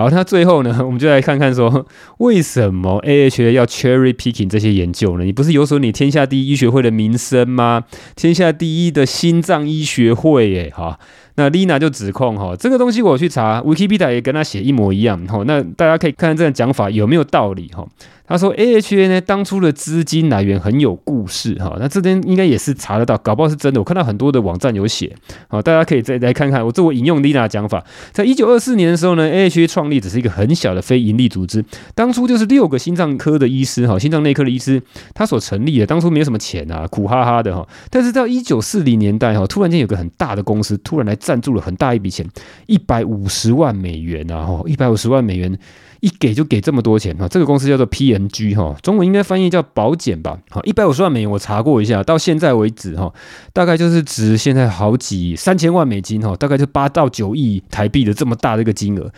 Speaker 1: 好，那最后呢，我们就来看看说，为什么 AHA 要 cherry picking 这些研究呢？你不是有损你天下第一医学会的名声吗？天下第一的心脏医学会，耶。哈。那 Lina 就指控哈，这个东西我去查，Wikipedia 也跟他写一模一样哈。那大家可以看看这个讲法有没有道理哈。他说 AHA 呢，当初的资金来源很有故事哈。那这边应该也是查得到，搞不好是真的。我看到很多的网站有写，好，大家可以再来看看。我这我引用 Lina 讲法，在一九二四年的时候呢，AHA 创立只是一个很小的非营利组织，当初就是六个心脏科的医师哈，心脏内科的医师他所成立的。当初没有什么钱啊，苦哈哈的哈。但是到一九四零年代哈，突然间有个很大的公司突然来赞助了很大一笔钱，一百五十万美元啊，哈，一百五十万美元。一给就给这么多钱哈，这个公司叫做 PNG 哈，中文应该翻译叫保检吧。好，一百五十万美元，我查过一下，到现在为止哈，大概就是值现在好几三千万美金哈，大概就八到九亿台币的这么大的一个金额。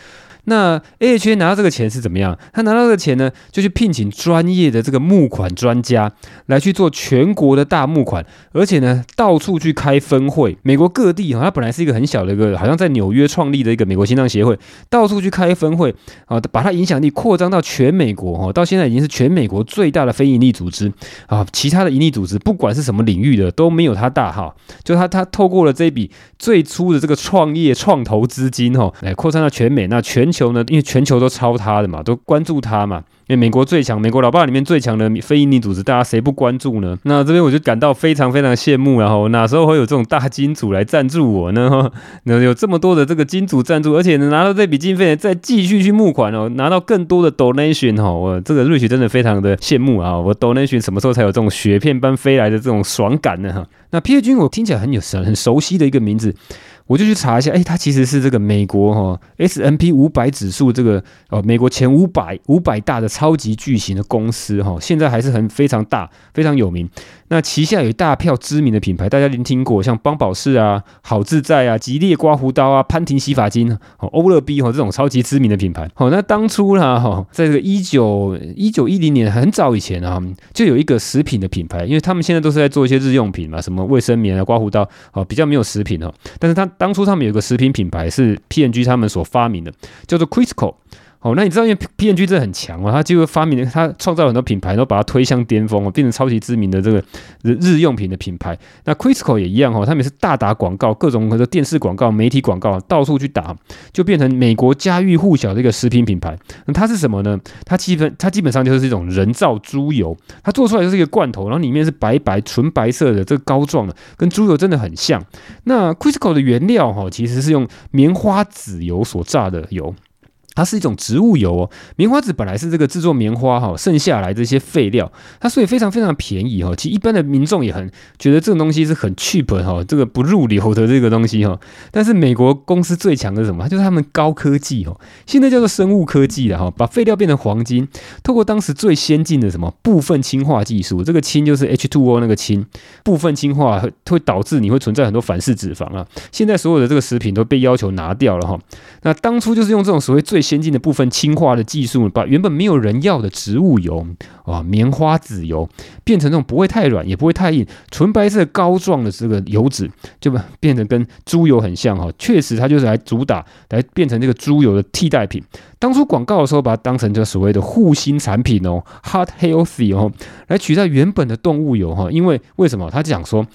Speaker 1: 那 AHA 拿到这个钱是怎么样？他拿到这个钱呢，就去聘请专业的这个募款专家来去做全国的大募款，而且呢，到处去开分会，美国各地哈，他本来是一个很小的一个，好像在纽约创立的一个美国心脏协会，到处去开分会啊，把它影响力扩张到全美国哈，到现在已经是全美国最大的非营利组织啊，其他的营利组织不管是什么领域的都没有他大哈，就他他透过了这一笔最初的这个创业创投资金哈，来扩张到全美，那全。球呢？因为全球都抄他的嘛，都关注他嘛。因为美国最强，美国老爸里面最强的非营利组织，大家谁不关注呢？那这边我就感到非常非常羡慕。然后哪时候会有这种大金主来赞助我呢？那有这么多的这个金主赞助，而且能拿到这笔经费，再继续去募款哦，拿到更多的 donation 哈，我这个瑞雪真的非常的羡慕啊！我 donation 什么时候才有这种雪片般飞来的这种爽感呢？哈，那 P&G 我听起来很有神，很熟悉的一个名字。我就去查一下，哎，它其实是这个美国哈 S N P 五百指数这个哦，美国前五百五百大的超级巨型的公司哈，现在还是很非常大，非常有名。那旗下有一大票知名的品牌，大家聆听过，像邦宝适啊、好自在啊、吉列刮胡刀啊、潘婷洗发精、哦欧乐 B 哈这种超级知名的品牌。好，那当初啦哈，在这个一九一九一零年很早以前啊，就有一个食品的品牌，因为他们现在都是在做一些日用品嘛，什么卫生棉啊、刮胡刀，哦比较没有食品哦。但是他当初他们有个食品品牌是 PNG 他们所发明的，叫做 Crisco。哦，那你知道，因为 P N G 这很强哦，他就发明，他创造很多品牌，然后把它推向巅峰哦，变成超级知名的这个日日用品的品牌。那 Crisco 也一样哦，他们也是大打广告，各种的电视广告、媒体广告到处去打，就变成美国家喻户晓的一个食品品牌。那它是什么呢？它基本它基本上就是一种人造猪油，它做出来就是一个罐头，然后里面是白白纯白色的，这个膏状的，跟猪油真的很像。那 Crisco 的原料哈，其实是用棉花籽油所榨的油。它是一种植物油哦，棉花籽本来是这个制作棉花哈剩下来这些废料，它所以非常非常便宜哈。其实一般的民众也很觉得这个东西是很 cheap 哈，这个不入流的这个东西哈。但是美国公司最强的是什么？就是他们高科技哦，现在叫做生物科技了哈，把废料变成黄金，透过当时最先进的什么部分氢化技术，这个氢就是 H2O 那个氢，部分氢化会会导致你会存在很多反式脂肪啊。现在所有的这个食品都被要求拿掉了哈。那当初就是用这种所谓最先进的部分氢化的技术，把原本没有人要的植物油啊，棉花籽油变成那种不会太软，也不会太硬，纯白色膏状的这个油脂，就 变成跟猪油很像哈。确实，它就是来主打，来变成这个猪油的替代品。当初广告的时候，把它当成这个所谓的护心产品哦，Heart Healthy 哦，来取代原本的动物油哈。因为为什么？他讲说。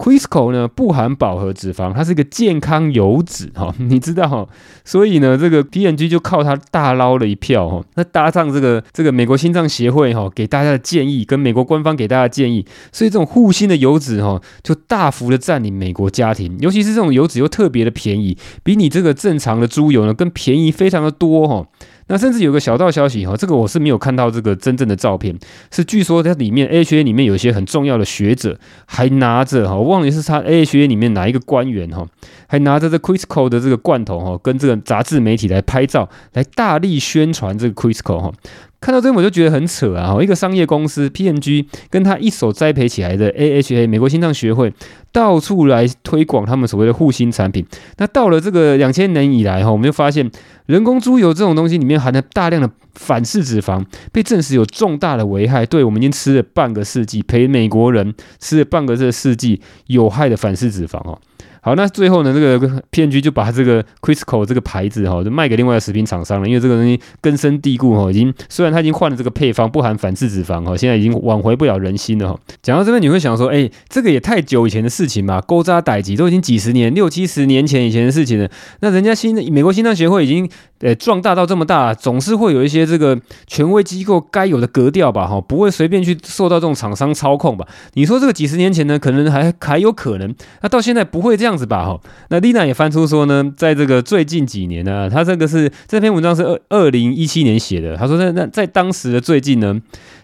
Speaker 1: Crisco 呢，不含饱和脂肪，它是一个健康油脂哈，你知道哈，所以呢，这个 PNG 就靠它大捞了一票哈。那搭上这个这个美国心脏协会哈给大家的建议，跟美国官方给大家的建议，所以这种护心的油脂哈就大幅的占领美国家庭，尤其是这种油脂又特别的便宜，比你这个正常的猪油呢更便宜非常的多哈。那甚至有个小道消息哈，这个我是没有看到这个真正的照片，是据说它里面 AHA 里面有些很重要的学者还拿着哈，我忘了是他 AHA 里面哪一个官员哈，还拿着这 Crisco 的这个罐头哈，跟这个杂志媒体来拍照，来大力宣传这个 Crisco 哈。看到这边我就觉得很扯啊！一个商业公司 PNG 跟他一手栽培起来的 AHA 美国心脏学会，到处来推广他们所谓的护心产品。那到了这个两千年以来哈，我们就发现人工猪油这种东西里面含了大量的反式脂肪，被证实有重大的危害。对，我们已经吃了半个世纪，陪美国人吃了半个这个世纪有害的反式脂肪哦。好，那最后呢，这个骗局就把这个 Crisco 这个牌子哈，就卖给另外的食品厂商了。因为这个东西根深蒂固哈，已经虽然它已经换了这个配方，不含反式脂肪哈，现在已经挽回不了人心了哈。讲到这边，你会想说，哎，这个也太久以前的事情嘛，勾扎代志都已经几十年、六七十年前以前的事情了。那人家新的美国心脏协会已经。呃，壮大到这么大，总是会有一些这个权威机构该有的格调吧，哈，不会随便去受到这种厂商操控吧？你说这个几十年前呢，可能还还有可能，那到现在不会这样子吧，哈？那丽娜也翻出说呢，在这个最近几年呢，他这个是这篇文章是二二零一七年写的，他说在那在当时的最近呢。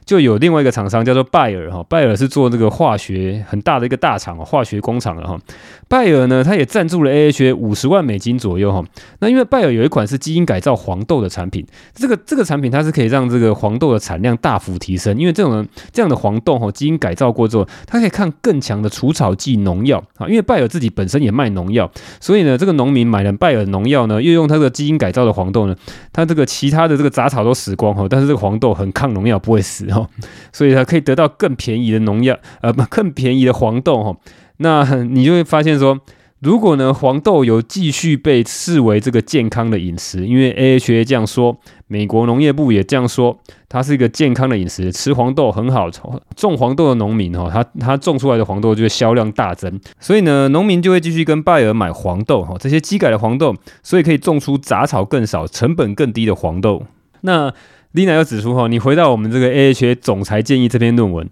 Speaker 1: 就有另外一个厂商叫做拜尔哈，拜尔是做这个化学很大的一个大厂化学工厂的哈。拜尔呢，他也赞助了 AHA 五十万美金左右哈。那因为拜尔有一款是基因改造黄豆的产品，这个这个产品它是可以让这个黄豆的产量大幅提升，因为这种这样的黄豆哈，基因改造过之后，它可以抗更强的除草剂农药啊。因为拜耳自己本身也卖农药，所以呢，这个农民买了拜耳农药呢，又用它的基因改造的黄豆呢，它这个其他的这个杂草都死光哈，但是这个黄豆很抗农药，不会死哈。所以它可以得到更便宜的农药，呃，不，更便宜的黄豆哈。那你就会发现说，如果呢，黄豆有继续被视为这个健康的饮食，因为 AHA 这样说，美国农业部也这样说，它是一个健康的饮食，吃黄豆很好。种黄豆的农民哈，他他种出来的黄豆就会销量大增，所以呢，农民就会继续跟拜耳买黄豆哈，这些机改的黄豆，所以可以种出杂草更少、成本更低的黄豆。那 Lina 又指出哈，你回到我们这个 AHA 总裁建议这篇论文，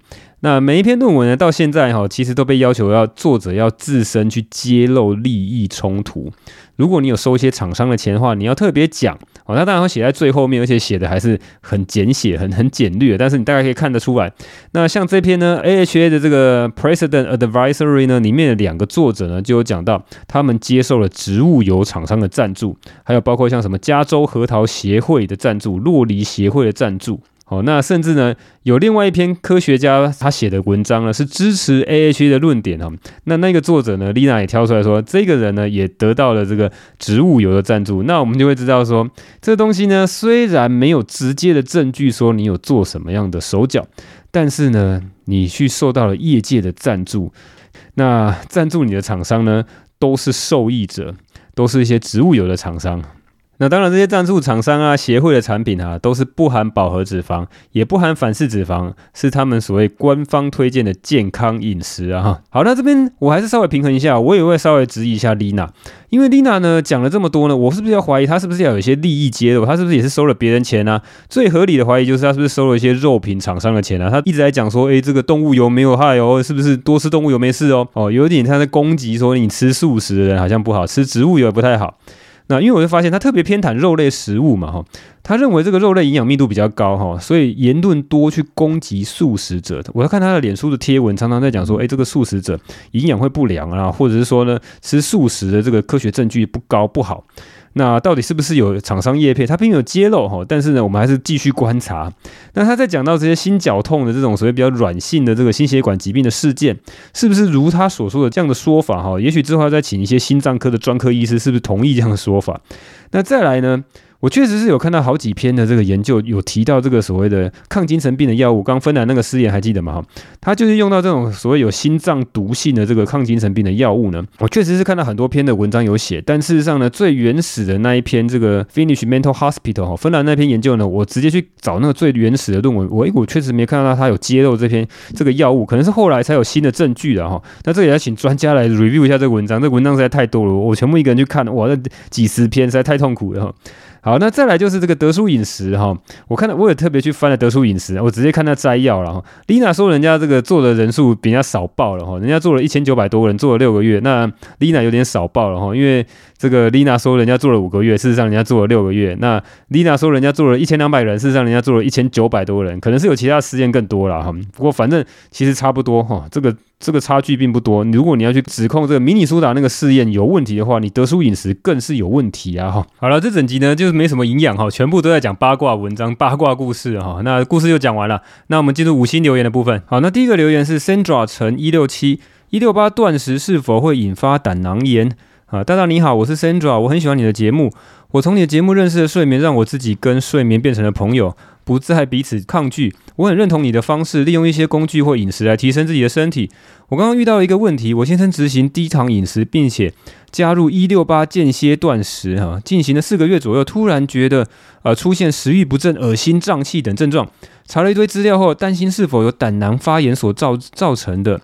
Speaker 1: 那每一篇论文呢，到现在哈，其实都被要求要作者要自身去揭露利益冲突。如果你有收一些厂商的钱的话，你要特别讲哦。那当然会写在最后面，而且写的还是很简写、很很简略。但是你大概可以看得出来。那像这篇呢，AHA 的这个 President Advisory 呢，里面的两个作者呢，就有讲到他们接受了植物油厂商的赞助，还有包括像什么加州核桃协会的赞助、洛梨协会的赞助。哦，那甚至呢，有另外一篇科学家他写的文章呢，是支持 AHA 的论点哈。那那个作者呢，丽娜也挑出来说，这个人呢也得到了这个植物油的赞助。那我们就会知道说，这东西呢，虽然没有直接的证据说你有做什么样的手脚，但是呢，你去受到了业界的赞助。那赞助你的厂商呢，都是受益者，都是一些植物油的厂商。那当然，这些赞助厂商啊、协会的产品啊，都是不含饱和脂肪，也不含反式脂肪，是他们所谓官方推荐的健康饮食啊。好，那这边我还是稍微平衡一下，我也会稍微质疑一下丽娜，因为丽娜呢讲了这么多呢，我是不是要怀疑她是不是要有一些利益揭露？她是不是也是收了别人钱啊？最合理的怀疑就是她是不是收了一些肉品厂商的钱啊？她一直在讲说，诶，这个动物油没有害哦，是不是多吃动物油没事哦？哦，有点像在攻击说你吃素食的人好像不好，吃植物油也不太好。那因为我就发现他特别偏袒肉类食物嘛，哈，他认为这个肉类营养密度比较高，哈，所以言论多去攻击素食者。我要看他的脸书的贴文，常常在讲说，哎，这个素食者营养会不良啊，或者是说呢，吃素食的这个科学证据不高不好。那到底是不是有厂商业配？他并没有揭露哈，但是呢，我们还是继续观察。那他在讲到这些心绞痛的这种所谓比较软性的这个心血管疾病的事件，是不是如他所说的这样的说法哈？也许之后要再请一些心脏科的专科医师，是不是同意这样的说法？那再来呢？我确实是有看到好几篇的这个研究，有提到这个所谓的抗精神病的药物。刚芬兰那个试验还记得吗？哈，他就是用到这种所谓有心脏毒性的这个抗精神病的药物呢。我确实是看到很多篇的文章有写，但事实上呢，最原始的那一篇这个 Finnish Mental Hospital 哈，芬兰那篇研究呢，我直接去找那个最原始的论文，我我确实没看到他有揭露这篇这个药物，可能是后来才有新的证据的哈。那这也要请专家来 review 一下这个文章，这个文章实在太多了，我全部一个人去看，哇，那几十篇实在太痛苦了哈。好，那再来就是这个德舒饮食哈，我看到我也特别去翻了德舒饮食，我直接看他摘要了哈。丽娜说人家这个做的人数比人家少报了哈，人家做了一千九百多人，做了六个月，那丽娜有点少报了哈，因为这个丽娜说人家做了五个月，事实上人家做了六个月，那丽娜说人家做了一千两百人，事实上人家做了一千九百多人，可能是有其他实验更多了哈。不过反正其实差不多哈，这个。这个差距并不多。如果你要去指控这个迷你苏打那个试验有问题的话，你得舒饮食更是有问题啊！哈，好了，这整集呢就是没什么营养哈，全部都在讲八卦文章、八卦故事哈。那故事就讲完了，那我们进入五星留言的部分。好，那第一个留言是 Sandra 乘一六七一六八断食是否会引发胆囊炎？啊，大大你好，我是 Sandra，我很喜欢你的节目。我从你的节目认识了睡眠，让我自己跟睡眠变成了朋友，不再彼此抗拒。我很认同你的方式，利用一些工具或饮食来提升自己的身体。我刚刚遇到了一个问题，我先生执行低糖饮食，并且加入一六八间歇断食，哈，进行了四个月左右，突然觉得呃出现食欲不振、恶心、胀气等症状。查了一堆资料后，担心是否有胆囊发炎所造造成的。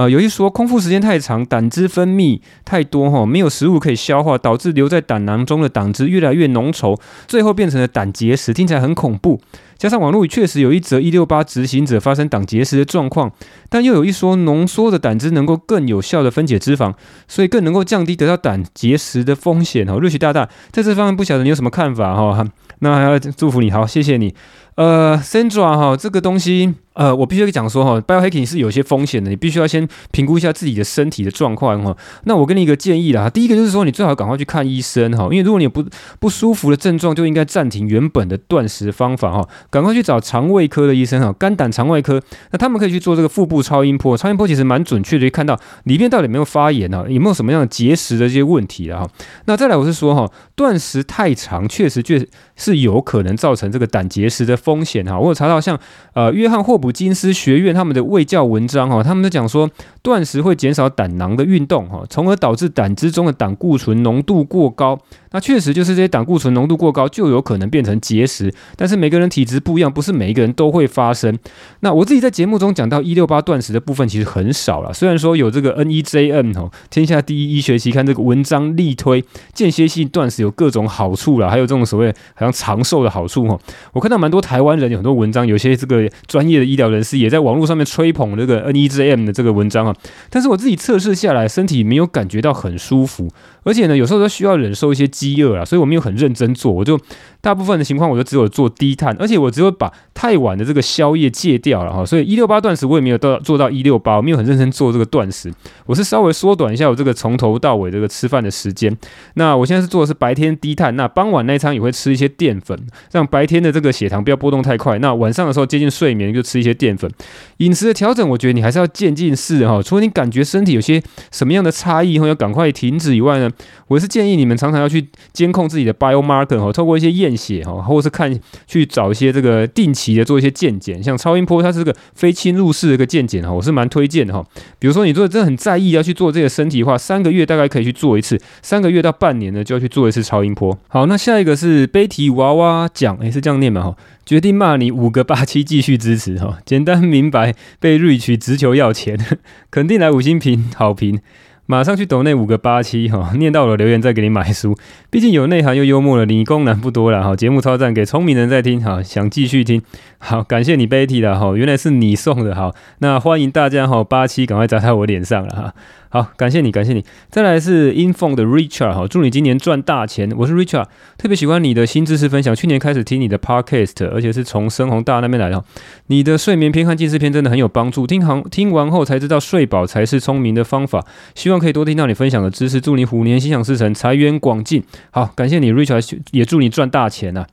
Speaker 1: 啊、呃，有一说空腹时间太长，胆汁分泌太多哈，没有食物可以消化，导致留在胆囊中的胆汁越来越浓稠，最后变成了胆结石，听起来很恐怖。加上网络里确实有一则一六八执行者发生胆结石的状况，但又有一说浓缩的胆汁能够更有效的分解脂肪，所以更能够降低得到胆结石的风险哈。瑞奇大大在这方面不晓得你有什么看法哈？那还要祝福你，好，谢谢你。呃，Sandra 哈，这个东西。呃，我必须讲说哈，biohacking 是有些风险的，你必须要先评估一下自己的身体的状况哈。那我给你一个建议啦，第一个就是说，你最好赶快去看医生哈，因为如果你不不舒服的症状，就应该暂停原本的断食方法哈，赶快去找肠胃科的医生哈，肝胆肠胃科，那他们可以去做这个腹部超音波，超音波其实蛮准确的，可以看到里面到底有没有发炎啊，有没有什么样的结石的这些问题啊。那再来我是说哈，断食太长，确实确实是有可能造成这个胆结石的风险哈。我有查到像呃约翰霍普金斯学院他们的卫教文章哈，他们都讲说断食会减少胆囊的运动哈，从而导致胆汁中的胆固醇浓度过高。那确实就是这些胆固醇浓度过高，就有可能变成结石。但是每个人体质不一样，不是每一个人都会发生。那我自己在节目中讲到一六八断食的部分，其实很少了。虽然说有这个 NEJM 哈，天下第一医学期刊这个文章力推间歇性断食有各种好处了，还有这种所谓好像长寿的好处哈。我看到蛮多台湾人有很多文章，有些这个专业的医疗人士也在网络上面吹捧这个 NEJM 的这个文章啊。但是我自己测试下来，身体没有感觉到很舒服，而且呢，有时候都需要忍受一些。饥饿啊，所以我没有很认真做，我就大部分的情况我就只有做低碳，而且我只有把太晚的这个宵夜戒掉了哈，所以一六八断食我也没有到做到一六八，我没有很认真做这个断食，我是稍微缩短一下我这个从头到尾这个吃饭的时间。那我现在是做的是白天低碳，那傍晚那一餐也会吃一些淀粉，让白天的这个血糖不要波动太快。那晚上的时候接近睡眠就吃一些淀粉。饮食的调整，我觉得你还是要渐进式哈，除了你感觉身体有些什么样的差异后要赶快停止以外呢，我是建议你们常常要去。监控自己的 biomarker 哈，透过一些验血哈，或者是看去找一些这个定期的做一些健检，像超音波，它是个非侵入式的一个健检哈，我是蛮推荐的哈。比如说你如果真的很在意要去做这个身体的话，三个月大概可以去做一次，三个月到半年呢就要去做一次超音波。好，那下一个是悲啼娃娃讲，诶，是这样念嘛？哈，决定骂你五个八七，继续支持哈，简单明白，被 Rich 直球要钱，肯定来五星评好评。马上去抖那五个八七哈，念到我的留言再给你买书，毕竟有内涵又幽默了，理工男不多了哈。节目超赞，给聪明人在听哈，想继续听，好，感谢你 Betty 的哈，原来是你送的哈，那欢迎大家哈，八七赶快砸在我脸上了哈。好，感谢你，感谢你。再来是 Infon 的 Richard 哈，祝你今年赚大钱。我是 Richard，特别喜欢你的新知识分享。去年开始听你的 Podcast，而且是从深红大那边来的。你的睡眠篇和近视篇真的很有帮助。听行听完后才知道睡饱才是聪明的方法。希望可以多听到你分享的知识。祝你虎年心想事成，财源广进。好，感谢你 Richard，也祝你赚大钱呐、啊。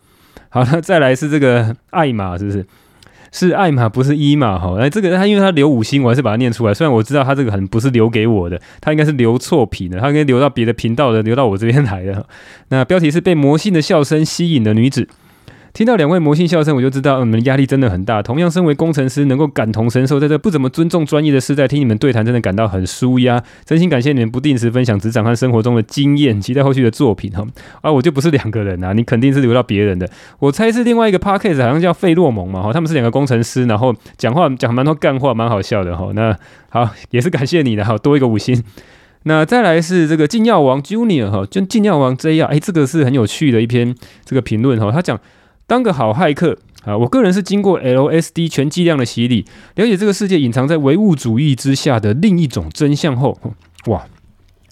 Speaker 1: 好了，再来是这个艾玛，是不是？是艾玛，不是伊玛哈。哎，这个他因为他留五星，我还是把它念出来。虽然我知道他这个很不是留给我的，他应该是留错品的，他应该留到别的频道的，留到我这边来的。那标题是被魔性的笑声吸引的女子。听到两位魔性笑声，我就知道你们压力真的很大。同样身为工程师，能够感同身受，在这不怎么尊重专业的时代，听你们对谈，真的感到很舒压。真心感谢你们不定时分享职场和生活中的经验，期待后续的作品哈。啊，我就不是两个人啊，你肯定是留到别人的。我猜是另外一个 podcast 好像叫费洛蒙嘛哈，他们是两个工程师，然后讲话讲蛮多干话，蛮好笑的哈。那好，也是感谢你的哈，多一个五星。那再来是这个禁药王 Junior 哈，就禁药王 J 啊，哎，这个是很有趣的一篇这个评论哈，他讲。当个好骇客啊！我个人是经过 LSD 全剂量的洗礼，了解这个世界隐藏在唯物主义之下的另一种真相后，哇！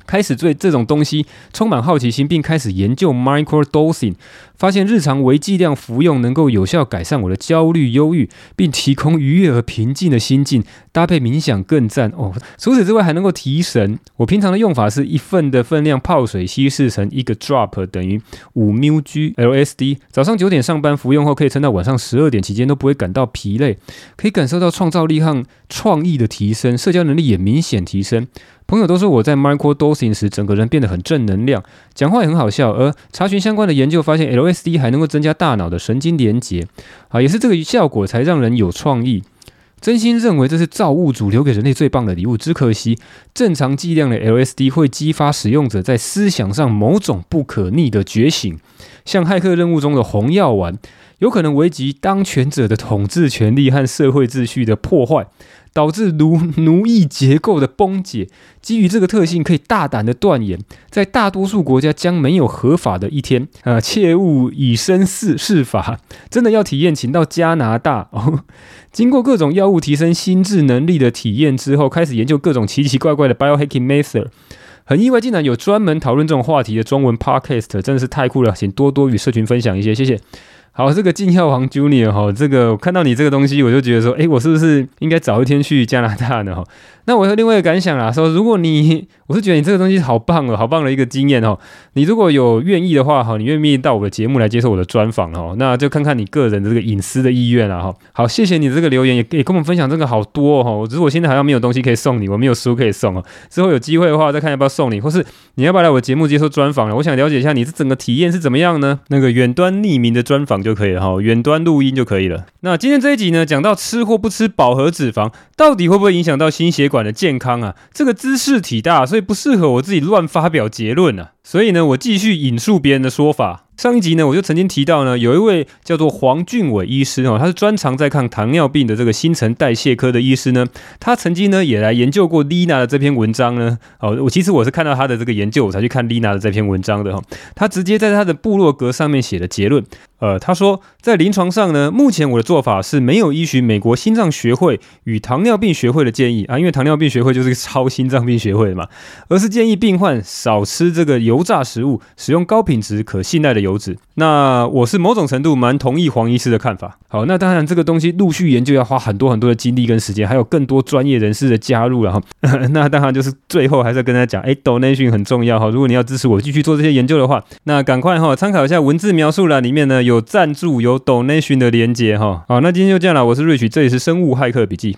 Speaker 1: 开始对这种东西充满好奇心，并开始研究 microdosing，发现日常微剂量服用能够有效改善我的焦虑、忧郁，并提供愉悦和平静的心境，搭配冥想更赞哦。除此之外，还能够提神。我平常的用法是一份的分量泡水稀释成一个 drop 等于五 mg LSD，早上九点上班服用后，可以撑到晚上十二点期间都不会感到疲累，可以感受到创造力和创意的提升，社交能力也明显提升。朋友都说我在 microdosing 时，整个人变得很正能量，讲话也很好笑。而查询相关的研究发现，LSD 还能够增加大脑的神经连结，啊，也是这个效果才让人有创意。真心认为这是造物主留给人类最棒的礼物。只可惜，正常剂量的 LSD 会激发使用者在思想上某种不可逆的觉醒，像骇客任务中的红药丸，有可能危及当权者的统治权力和社会秩序的破坏。导致奴奴役结构的崩解。基于这个特性，可以大胆的断言，在大多数国家将没有合法的一天。啊，切勿以身试试法。真的要体验，请到加拿大哦。经过各种药物提升心智能力的体验之后，开始研究各种奇奇怪怪的 biohacking method。很意外，竟然有专门讨论这种话题的中文 podcast，真的是太酷了，请多多与社群分享一些，谢谢。好，这个进药王 Junior 哈，这个看到你这个东西，我就觉得说，哎，我是不是应该早一天去加拿大呢？哈，那我有另外一个感想啦，说如果你，我是觉得你这个东西好棒哦，好棒的一个经验哦。你如果有愿意的话，哈，你愿意到我的节目来接受我的专访哦，那就看看你个人的这个隐私的意愿了哈。好，谢谢你这个留言，也也跟我们分享这个好多哦。只是我现在好像没有东西可以送你，我没有书可以送哦。之后有机会的话，再看要不要送你，或是你要不要来我节目接受专访了？我想了解一下你这整个体验是怎么样呢？那个远端匿名的专访就可以了哈，远。端录音就可以了。那今天这一集呢，讲到吃或不吃饱和脂肪，到底会不会影响到心血管管的健康啊？这个知识体大，所以不适合我自己乱发表结论啊。所以呢，我继续引述别人的说法。上一集呢，我就曾经提到呢，有一位叫做黄俊伟医师哦，他是专长在看糖尿病的这个新陈代谢科的医师呢。他曾经呢也来研究过丽娜的这篇文章呢。哦，我其实我是看到他的这个研究，我才去看丽娜的这篇文章的哈。他直接在他的部落格上面写的结论，呃，他说在临床上呢，目前我的做法是没有依循美国心脏学会与糖尿病学会的建议啊，因为糖尿病学会就是超心脏病学会的嘛，而是建议病患少吃这个油炸食物，使用高品质可信赖的。油脂，那我是某种程度蛮同意黄医师的看法。好，那当然这个东西陆续研究要花很多很多的精力跟时间，还有更多专业人士的加入，然 后那当然就是最后还是要跟大家讲，哎，donation 很重要哈。如果你要支持我继续做这些研究的话，那赶快哈参考一下文字描述栏里面呢有赞助有 donation 的连接哈。好，那今天就这样了，我是 Rich，这里是生物骇客笔记。